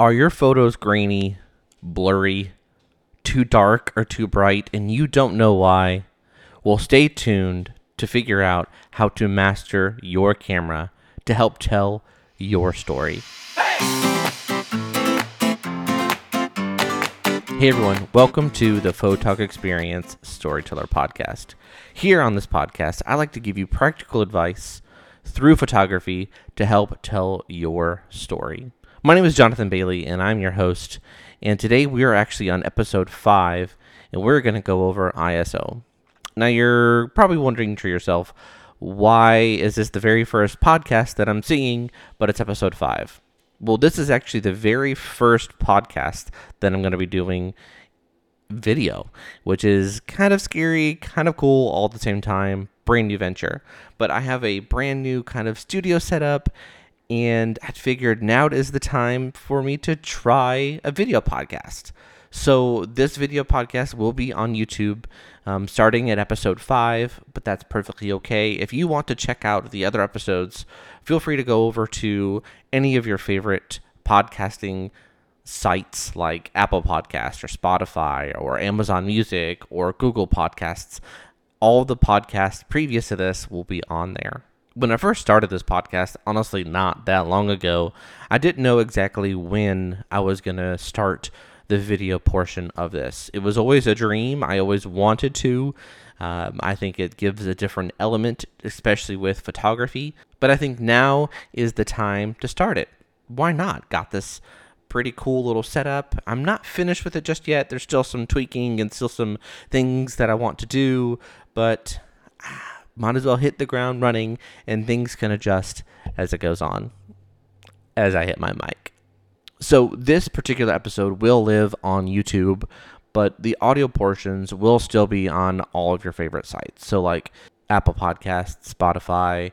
Are your photos grainy, blurry, too dark, or too bright, and you don't know why? Well, stay tuned to figure out how to master your camera to help tell your story. Hey everyone, welcome to the Photog Experience Storyteller Podcast. Here on this podcast, I like to give you practical advice through photography to help tell your story. My name is Jonathan Bailey, and I'm your host. And today we are actually on episode five, and we're going to go over ISO. Now, you're probably wondering to yourself, why is this the very first podcast that I'm seeing, but it's episode five? Well, this is actually the very first podcast that I'm going to be doing video, which is kind of scary, kind of cool all at the same time. Brand new venture. But I have a brand new kind of studio setup and I figured now is the time for me to try a video podcast. So this video podcast will be on YouTube um, starting at episode five, but that's perfectly okay. If you want to check out the other episodes, feel free to go over to any of your favorite podcasting sites like Apple Podcast or Spotify or Amazon Music or Google Podcasts. All the podcasts previous to this will be on there when I first started this podcast, honestly, not that long ago, I didn't know exactly when I was going to start the video portion of this. It was always a dream. I always wanted to. Um, I think it gives a different element, especially with photography. But I think now is the time to start it. Why not? Got this pretty cool little setup. I'm not finished with it just yet. There's still some tweaking and still some things that I want to do, but. Ah, might as well hit the ground running and things can adjust as it goes on as I hit my mic. So, this particular episode will live on YouTube, but the audio portions will still be on all of your favorite sites. So, like Apple Podcasts, Spotify,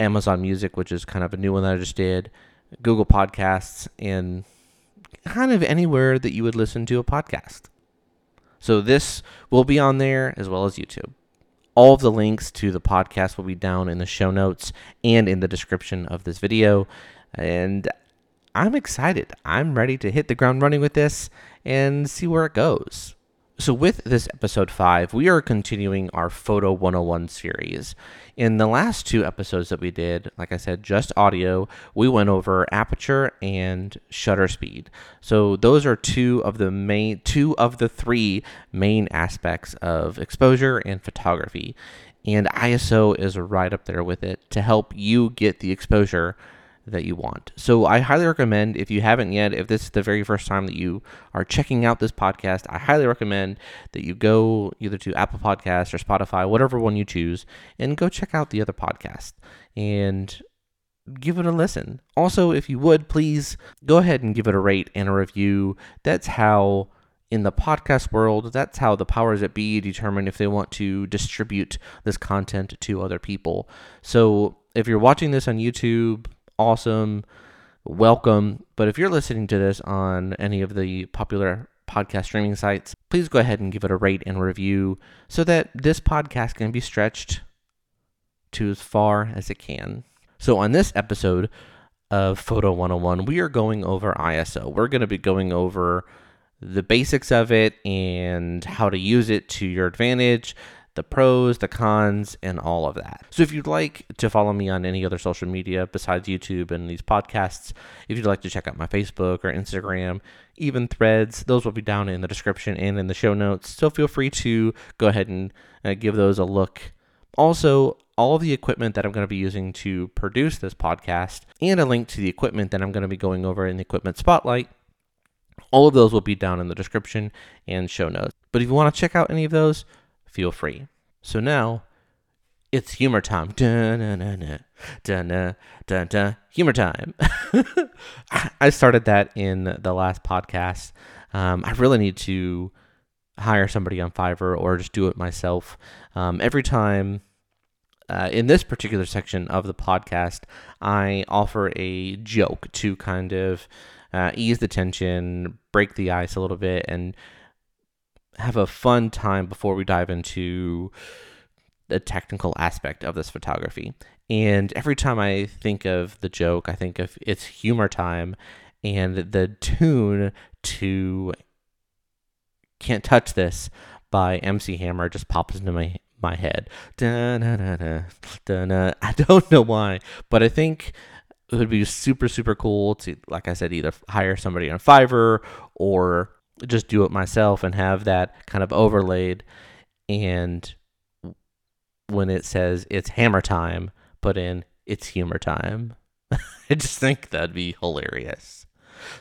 Amazon Music, which is kind of a new one that I just did, Google Podcasts, and kind of anywhere that you would listen to a podcast. So, this will be on there as well as YouTube. All of the links to the podcast will be down in the show notes and in the description of this video. And I'm excited. I'm ready to hit the ground running with this and see where it goes. So, with this episode 5, we are continuing our Photo 101 series. In the last two episodes that we did, like I said, just audio, we went over aperture and shutter speed. So, those are two of the main two of the three main aspects of exposure and photography. And ISO is right up there with it to help you get the exposure that you want. So I highly recommend if you haven't yet, if this is the very first time that you are checking out this podcast, I highly recommend that you go either to Apple Podcasts or Spotify, whatever one you choose, and go check out the other podcast and give it a listen. Also, if you would, please go ahead and give it a rate and a review. That's how in the podcast world, that's how the powers that be determine if they want to distribute this content to other people. So if you're watching this on YouTube, awesome. Welcome. But if you're listening to this on any of the popular podcast streaming sites, please go ahead and give it a rate and review so that this podcast can be stretched to as far as it can. So, on this episode of Photo 101, we are going over ISO. We're going to be going over the basics of it and how to use it to your advantage, the pros, the cons, and all of that. So if you'd like to follow me on any other social media besides YouTube and these podcasts, if you'd like to check out my Facebook or Instagram, even threads, those will be down in the description and in the show notes. So feel free to go ahead and uh, give those a look. Also, all of the equipment that I'm going to be using to produce this podcast and a link to the equipment that I'm going to be going over in the equipment spotlight all of those will be down in the description and show notes. But if you want to check out any of those, feel free. So now it's humor time. Humor time. I started that in the last podcast. Um, I really need to hire somebody on Fiverr or just do it myself. Um, every time uh, in this particular section of the podcast, I offer a joke to kind of uh, ease the tension, break the ice a little bit, and have a fun time before we dive into the technical aspect of this photography. And every time I think of the joke, I think of it's humor time. and the tune to Can't Touch This by MC Hammer just pops into my my head. Da-na-na-na, da-na. I don't know why, but I think it would be super super cool to like I said either hire somebody on Fiverr or just do it myself and have that kind of overlaid and when it says it's hammer time, put in it's humor time. I just think that'd be hilarious.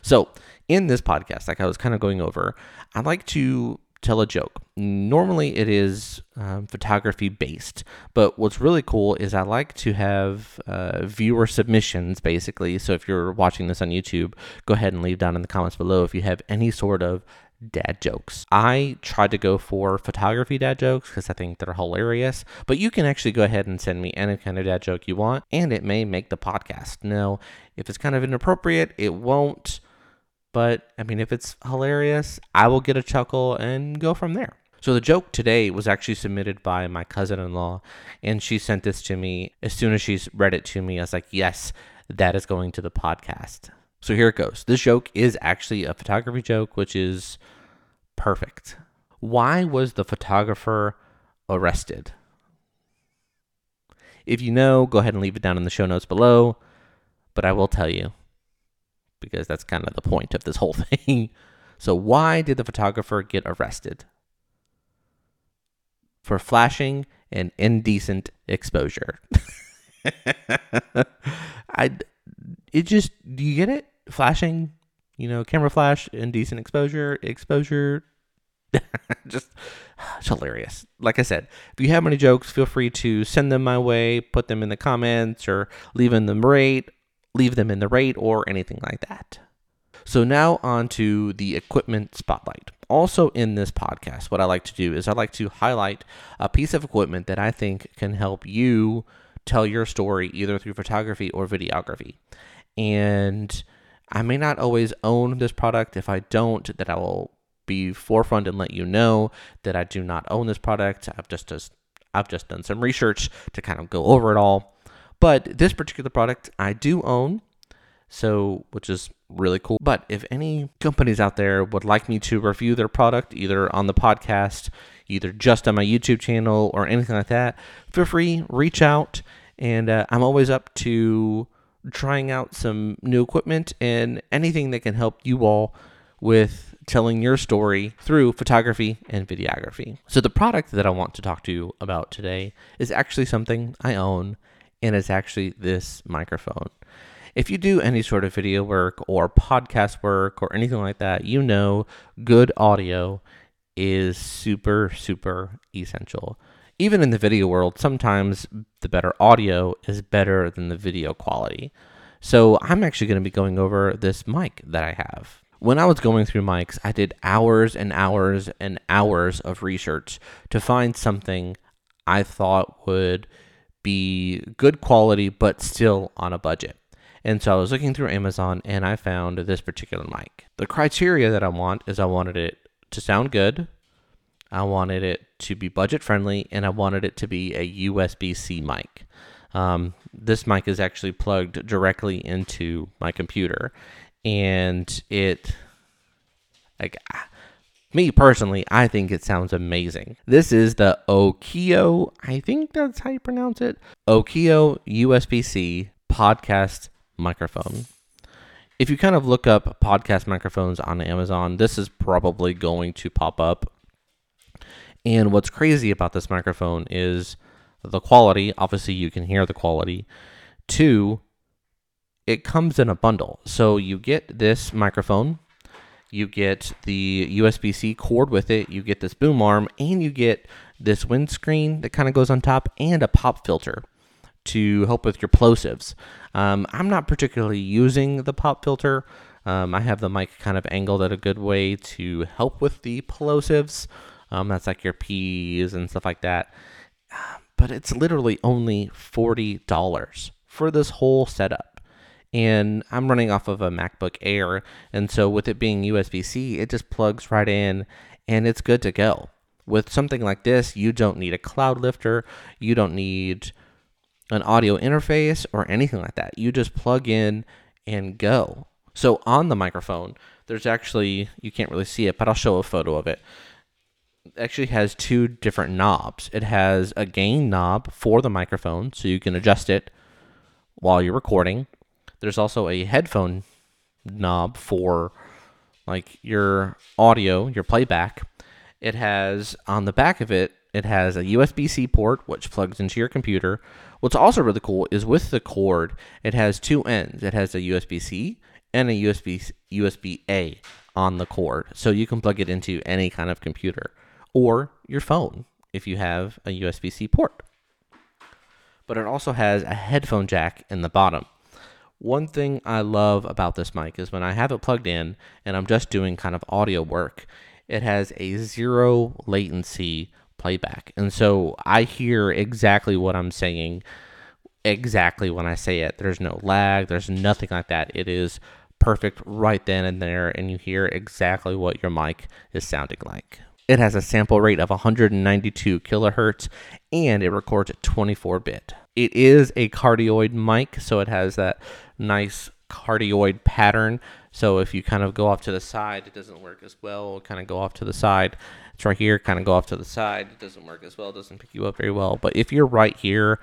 So, in this podcast, like I was kind of going over, I'd like to tell a joke. Normally, it is um, photography based, but what's really cool is I like to have uh, viewer submissions basically. So, if you're watching this on YouTube, go ahead and leave down in the comments below if you have any sort of dad jokes. I try to go for photography dad jokes because I think they're hilarious, but you can actually go ahead and send me any kind of dad joke you want, and it may make the podcast. Now, if it's kind of inappropriate, it won't, but I mean, if it's hilarious, I will get a chuckle and go from there. So the joke today was actually submitted by my cousin-in-law, and she sent this to me as soon as she's read it to me. I was like, "Yes, that is going to the podcast." So here it goes. This joke is actually a photography joke, which is perfect. Why was the photographer arrested? If you know, go ahead and leave it down in the show notes below, but I will tell you because that's kind of the point of this whole thing. So, why did the photographer get arrested? For flashing and indecent exposure. I it just do you get it? Flashing, you know, camera flash, indecent exposure, exposure. just it's hilarious. Like I said, if you have any jokes, feel free to send them my way, put them in the comments, or leave in the rate, leave them in the rate, or anything like that. So now on to the equipment spotlight. Also in this podcast, what I like to do is I like to highlight a piece of equipment that I think can help you tell your story either through photography or videography. And I may not always own this product. If I don't, that I will be forefront and let you know that I do not own this product. I've just, just I've just done some research to kind of go over it all. But this particular product I do own, so which is really cool. But if any companies out there would like me to review their product either on the podcast, either just on my YouTube channel or anything like that, feel free reach out and uh, I'm always up to trying out some new equipment and anything that can help you all with telling your story through photography and videography. So, the product that I want to talk to you about today is actually something I own, and it's actually this microphone. If you do any sort of video work or podcast work or anything like that, you know good audio is super, super essential even in the video world, sometimes the better audio is better than the video quality. So I'm actually going to be going over this mic that I have. When I was going through mics, I did hours and hours and hours of research to find something I thought would be good quality but still on a budget. And so I was looking through Amazon and I found this particular mic. The criteria that I want is I wanted it to sound good, I wanted it to be budget friendly, and I wanted it to be a USB C mic. Um, this mic is actually plugged directly into my computer, and it, like, me personally, I think it sounds amazing. This is the Okio, I think that's how you pronounce it, Okio USB C podcast microphone. If you kind of look up podcast microphones on Amazon, this is probably going to pop up and what's crazy about this microphone is the quality. Obviously, you can hear the quality. Two, it comes in a bundle. So you get this microphone, you get the USB C cord with it, you get this boom arm, and you get this windscreen that kind of goes on top, and a pop filter to help with your plosives. Um, I'm not particularly using the pop filter. Um, I have the mic kind of angled at a good way to help with the plosives. Um, that's like your P's and stuff like that. But it's literally only $40 for this whole setup. And I'm running off of a MacBook Air. And so with it being USB C, it just plugs right in and it's good to go. With something like this, you don't need a cloud lifter. You don't need an audio interface or anything like that. You just plug in and go. So on the microphone, there's actually, you can't really see it, but I'll show a photo of it. It actually has two different knobs. It has a gain knob for the microphone, so you can adjust it while you're recording. There's also a headphone knob for like your audio, your playback. It has on the back of it, it has a USB C port which plugs into your computer. What's also really cool is with the cord, it has two ends. It has a USB C and a USB USB A on the cord. So you can plug it into any kind of computer or your phone if you have a USB C port. But it also has a headphone jack in the bottom. One thing I love about this mic is when I have it plugged in and I'm just doing kind of audio work, it has a zero latency playback. And so I hear exactly what I'm saying exactly when I say it. There's no lag, there's nothing like that. It is perfect right then and there, and you hear exactly what your mic is sounding like. It has a sample rate of 192 kilohertz and it records at 24 bit. It is a cardioid mic, so it has that nice cardioid pattern. So if you kind of go off to the side, it doesn't work as well. Kind of go off to the side. It's right here, kind of go off to the side. It doesn't work as well. It doesn't pick you up very well. But if you're right here,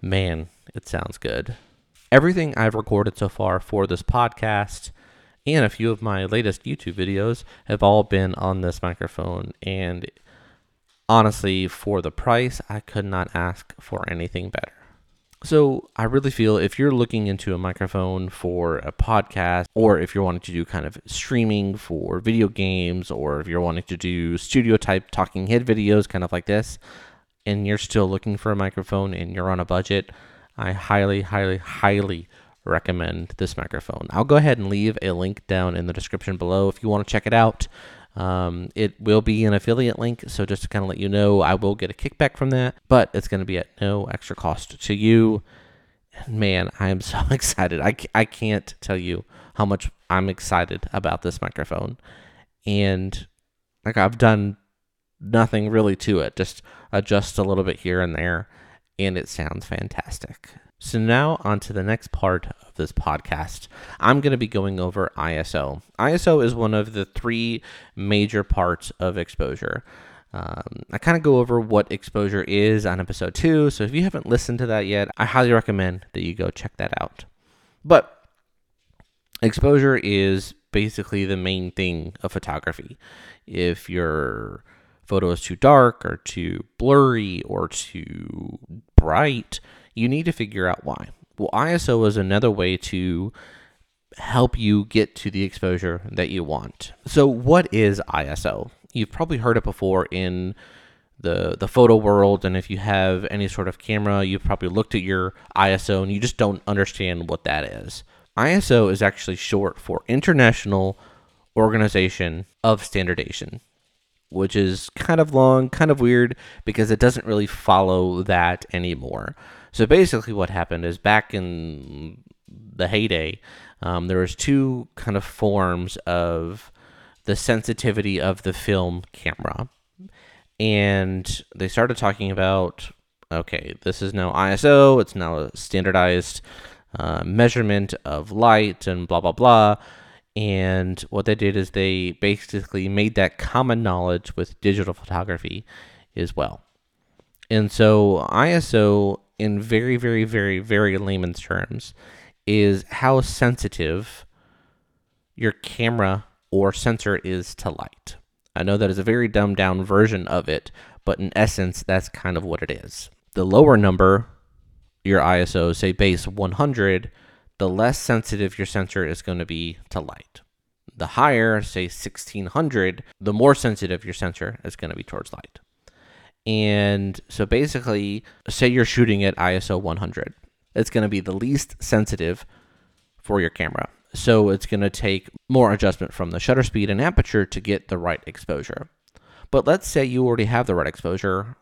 man, it sounds good. Everything I've recorded so far for this podcast and a few of my latest YouTube videos have all been on this microphone. And honestly, for the price, I could not ask for anything better. So, I really feel if you're looking into a microphone for a podcast, or if you're wanting to do kind of streaming for video games, or if you're wanting to do studio type talking head videos, kind of like this, and you're still looking for a microphone and you're on a budget, I highly, highly, highly recommend this microphone. I'll go ahead and leave a link down in the description below if you want to check it out. Um, it will be an affiliate link, so just to kind of let you know, I will get a kickback from that, but it's going to be at no extra cost to you. Man, I am so excited. I, I can't tell you how much I'm excited about this microphone. And like I've done nothing really to it, just adjust a little bit here and there, and it sounds fantastic. So, now on to the next part of this podcast. I'm going to be going over ISO. ISO is one of the three major parts of exposure. Um, I kind of go over what exposure is on episode two. So, if you haven't listened to that yet, I highly recommend that you go check that out. But exposure is basically the main thing of photography. If your photo is too dark or too blurry or too bright, you need to figure out why. Well, ISO is another way to help you get to the exposure that you want. So, what is ISO? You've probably heard it before in the the photo world and if you have any sort of camera, you've probably looked at your ISO and you just don't understand what that is. ISO is actually short for International Organization of Standardization, which is kind of long, kind of weird because it doesn't really follow that anymore. So basically, what happened is back in the heyday, um, there was two kind of forms of the sensitivity of the film camera, and they started talking about okay, this is now ISO, it's now a standardized uh, measurement of light and blah blah blah. And what they did is they basically made that common knowledge with digital photography as well. And so ISO in very, very, very, very layman's terms, is how sensitive your camera or sensor is to light. I know that is a very dumbed down version of it, but in essence, that's kind of what it is. The lower number, your ISO, say base 100, the less sensitive your sensor is going to be to light. The higher, say 1600, the more sensitive your sensor is going to be towards light. And so basically, say you're shooting at ISO 100, it's going to be the least sensitive for your camera. So it's going to take more adjustment from the shutter speed and aperture to get the right exposure. But let's say you already have the right exposure.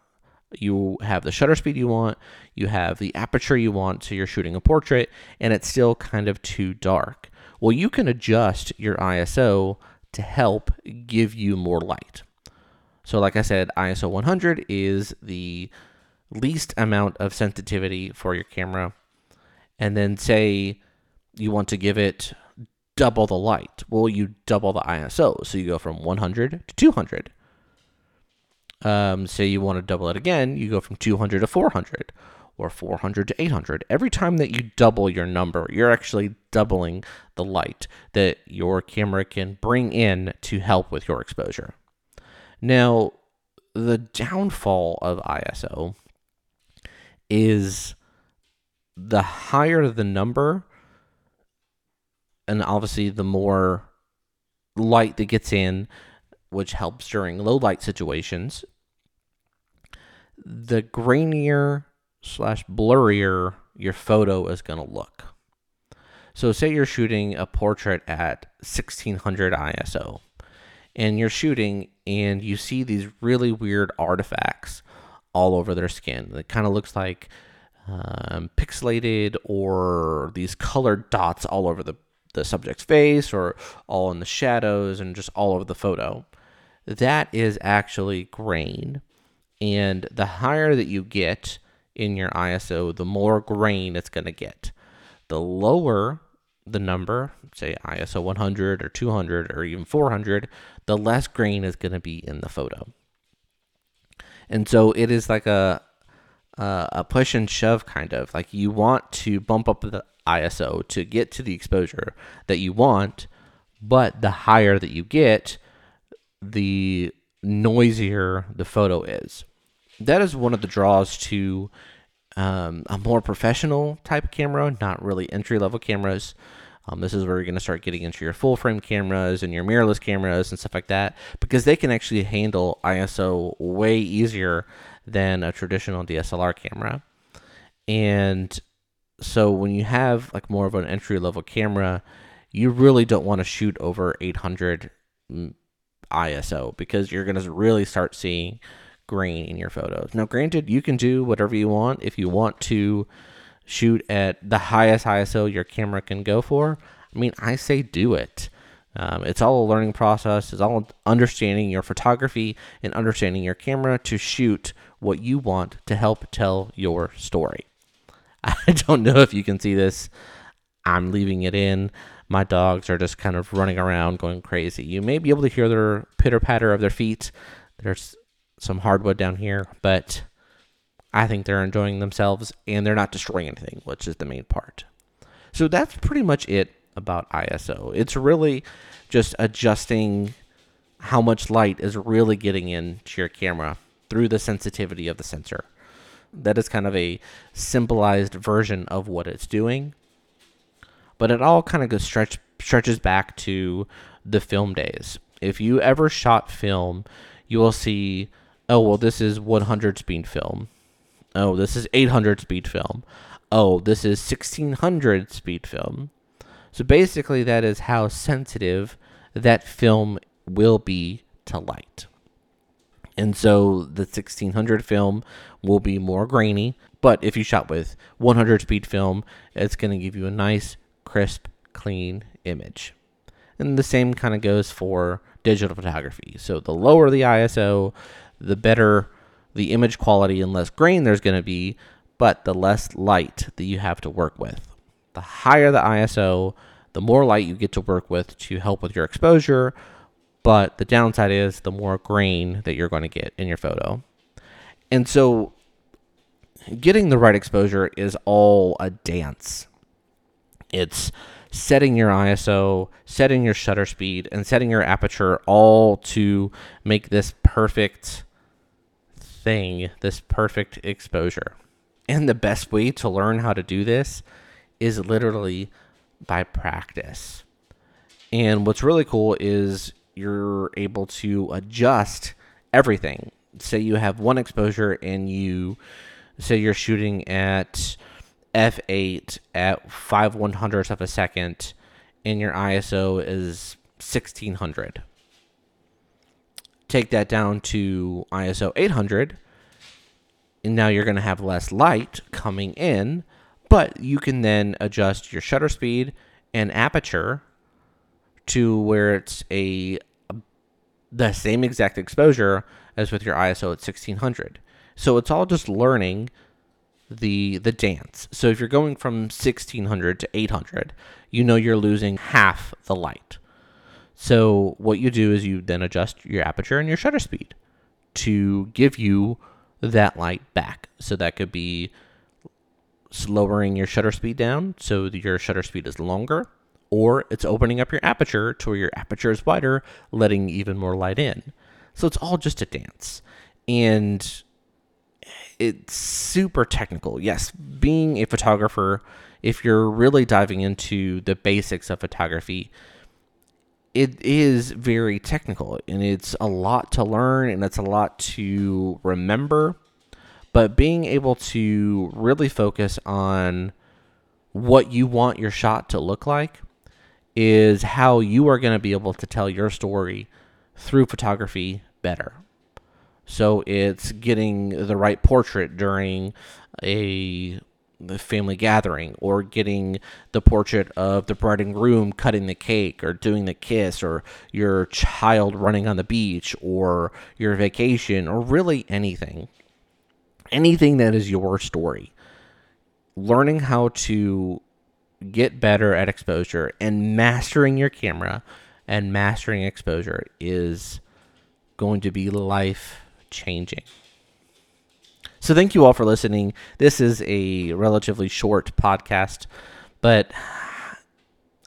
You have the shutter speed you want, you have the aperture you want, so you're shooting a portrait, and it's still kind of too dark. Well, you can adjust your ISO to help give you more light. So, like I said, ISO 100 is the least amount of sensitivity for your camera. And then, say you want to give it double the light. Well, you double the ISO. So you go from 100 to 200. Um, say you want to double it again, you go from 200 to 400 or 400 to 800. Every time that you double your number, you're actually doubling the light that your camera can bring in to help with your exposure. Now, the downfall of ISO is the higher the number, and obviously the more light that gets in, which helps during low light situations, the grainier slash blurrier your photo is going to look. So, say you're shooting a portrait at 1600 ISO, and you're shooting and you see these really weird artifacts all over their skin. It kind of looks like um, pixelated or these colored dots all over the, the subject's face or all in the shadows and just all over the photo. That is actually grain. And the higher that you get in your ISO, the more grain it's going to get. The lower the number, say ISO 100 or 200 or even 400, the less grain is going to be in the photo. And so it is like a uh, a push and shove kind of like you want to bump up the ISO to get to the exposure that you want, but the higher that you get, the noisier the photo is. That is one of the draws to um, a more professional type camera, not really entry level cameras. Um, this is where you're going to start getting into your full frame cameras and your mirrorless cameras and stuff like that because they can actually handle ISO way easier than a traditional DSLR camera. And so when you have like more of an entry level camera, you really don't want to shoot over 800 ISO because you're going to really start seeing grain in your photos. Now, granted, you can do whatever you want if you want to shoot at the highest ISO your camera can go for, I mean, I say do it. Um, it's all a learning process. It's all understanding your photography and understanding your camera to shoot what you want to help tell your story. I don't know if you can see this. I'm leaving it in. My dogs are just kind of running around going crazy. You may be able to hear their pitter patter of their feet. There's some hardwood down here, but I think they're enjoying themselves and they're not destroying anything, which is the main part. So that's pretty much it about ISO. It's really just adjusting how much light is really getting into your camera through the sensitivity of the sensor. That is kind of a symbolized version of what it's doing. But it all kind of goes stretch stretches back to the film days. If you ever shot film, you will see, oh well, this is 100 speed film. Oh, this is 800 speed film. Oh, this is 1600 speed film. So basically, that is how sensitive that film will be to light. And so the 1600 film will be more grainy, but if you shot with 100 speed film, it's going to give you a nice, crisp, clean image. And the same kind of goes for digital photography. So the lower the ISO, the better the image quality and less grain there's going to be, but the less light that you have to work with. The higher the ISO, the more light you get to work with to help with your exposure, but the downside is the more grain that you're going to get in your photo. And so getting the right exposure is all a dance. It's setting your ISO, setting your shutter speed, and setting your aperture all to make this perfect thing, this perfect exposure. And the best way to learn how to do this is literally by practice. And what's really cool is you're able to adjust everything. Say you have one exposure and you say you're shooting at f8 at 5 one hundredths of a second and your ISO is 1600 take that down to ISO 800, and now you're going to have less light coming in, but you can then adjust your shutter speed and aperture to where it's a, the same exact exposure as with your ISO at 1600. So it's all just learning the the dance. So if you're going from 1600 to 800, you know you're losing half the light. So what you do is you then adjust your aperture and your shutter speed to give you that light back. So that could be lowering your shutter speed down so your shutter speed is longer, or it's opening up your aperture to where your aperture is wider, letting even more light in. So it's all just a dance. And it's super technical. Yes, being a photographer, if you're really diving into the basics of photography, it is very technical and it's a lot to learn and it's a lot to remember. But being able to really focus on what you want your shot to look like is how you are going to be able to tell your story through photography better. So it's getting the right portrait during a the family gathering or getting the portrait of the bride and groom cutting the cake or doing the kiss or your child running on the beach or your vacation or really anything. Anything that is your story. Learning how to get better at exposure and mastering your camera and mastering exposure is going to be life changing so thank you all for listening. This is a relatively short podcast, but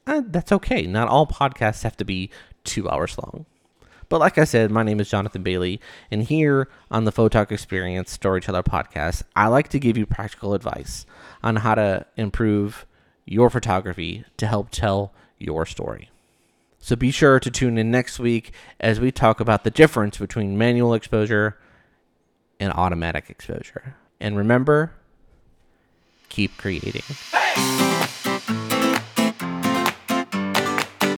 uh, that's okay. Not all podcasts have to be two hours long. But like I said, my name is Jonathan Bailey, and here on the Photog Experience Storyteller Podcast, I like to give you practical advice on how to improve your photography to help tell your story. So be sure to tune in next week as we talk about the difference between manual exposure and automatic exposure. And remember, keep creating. Hey!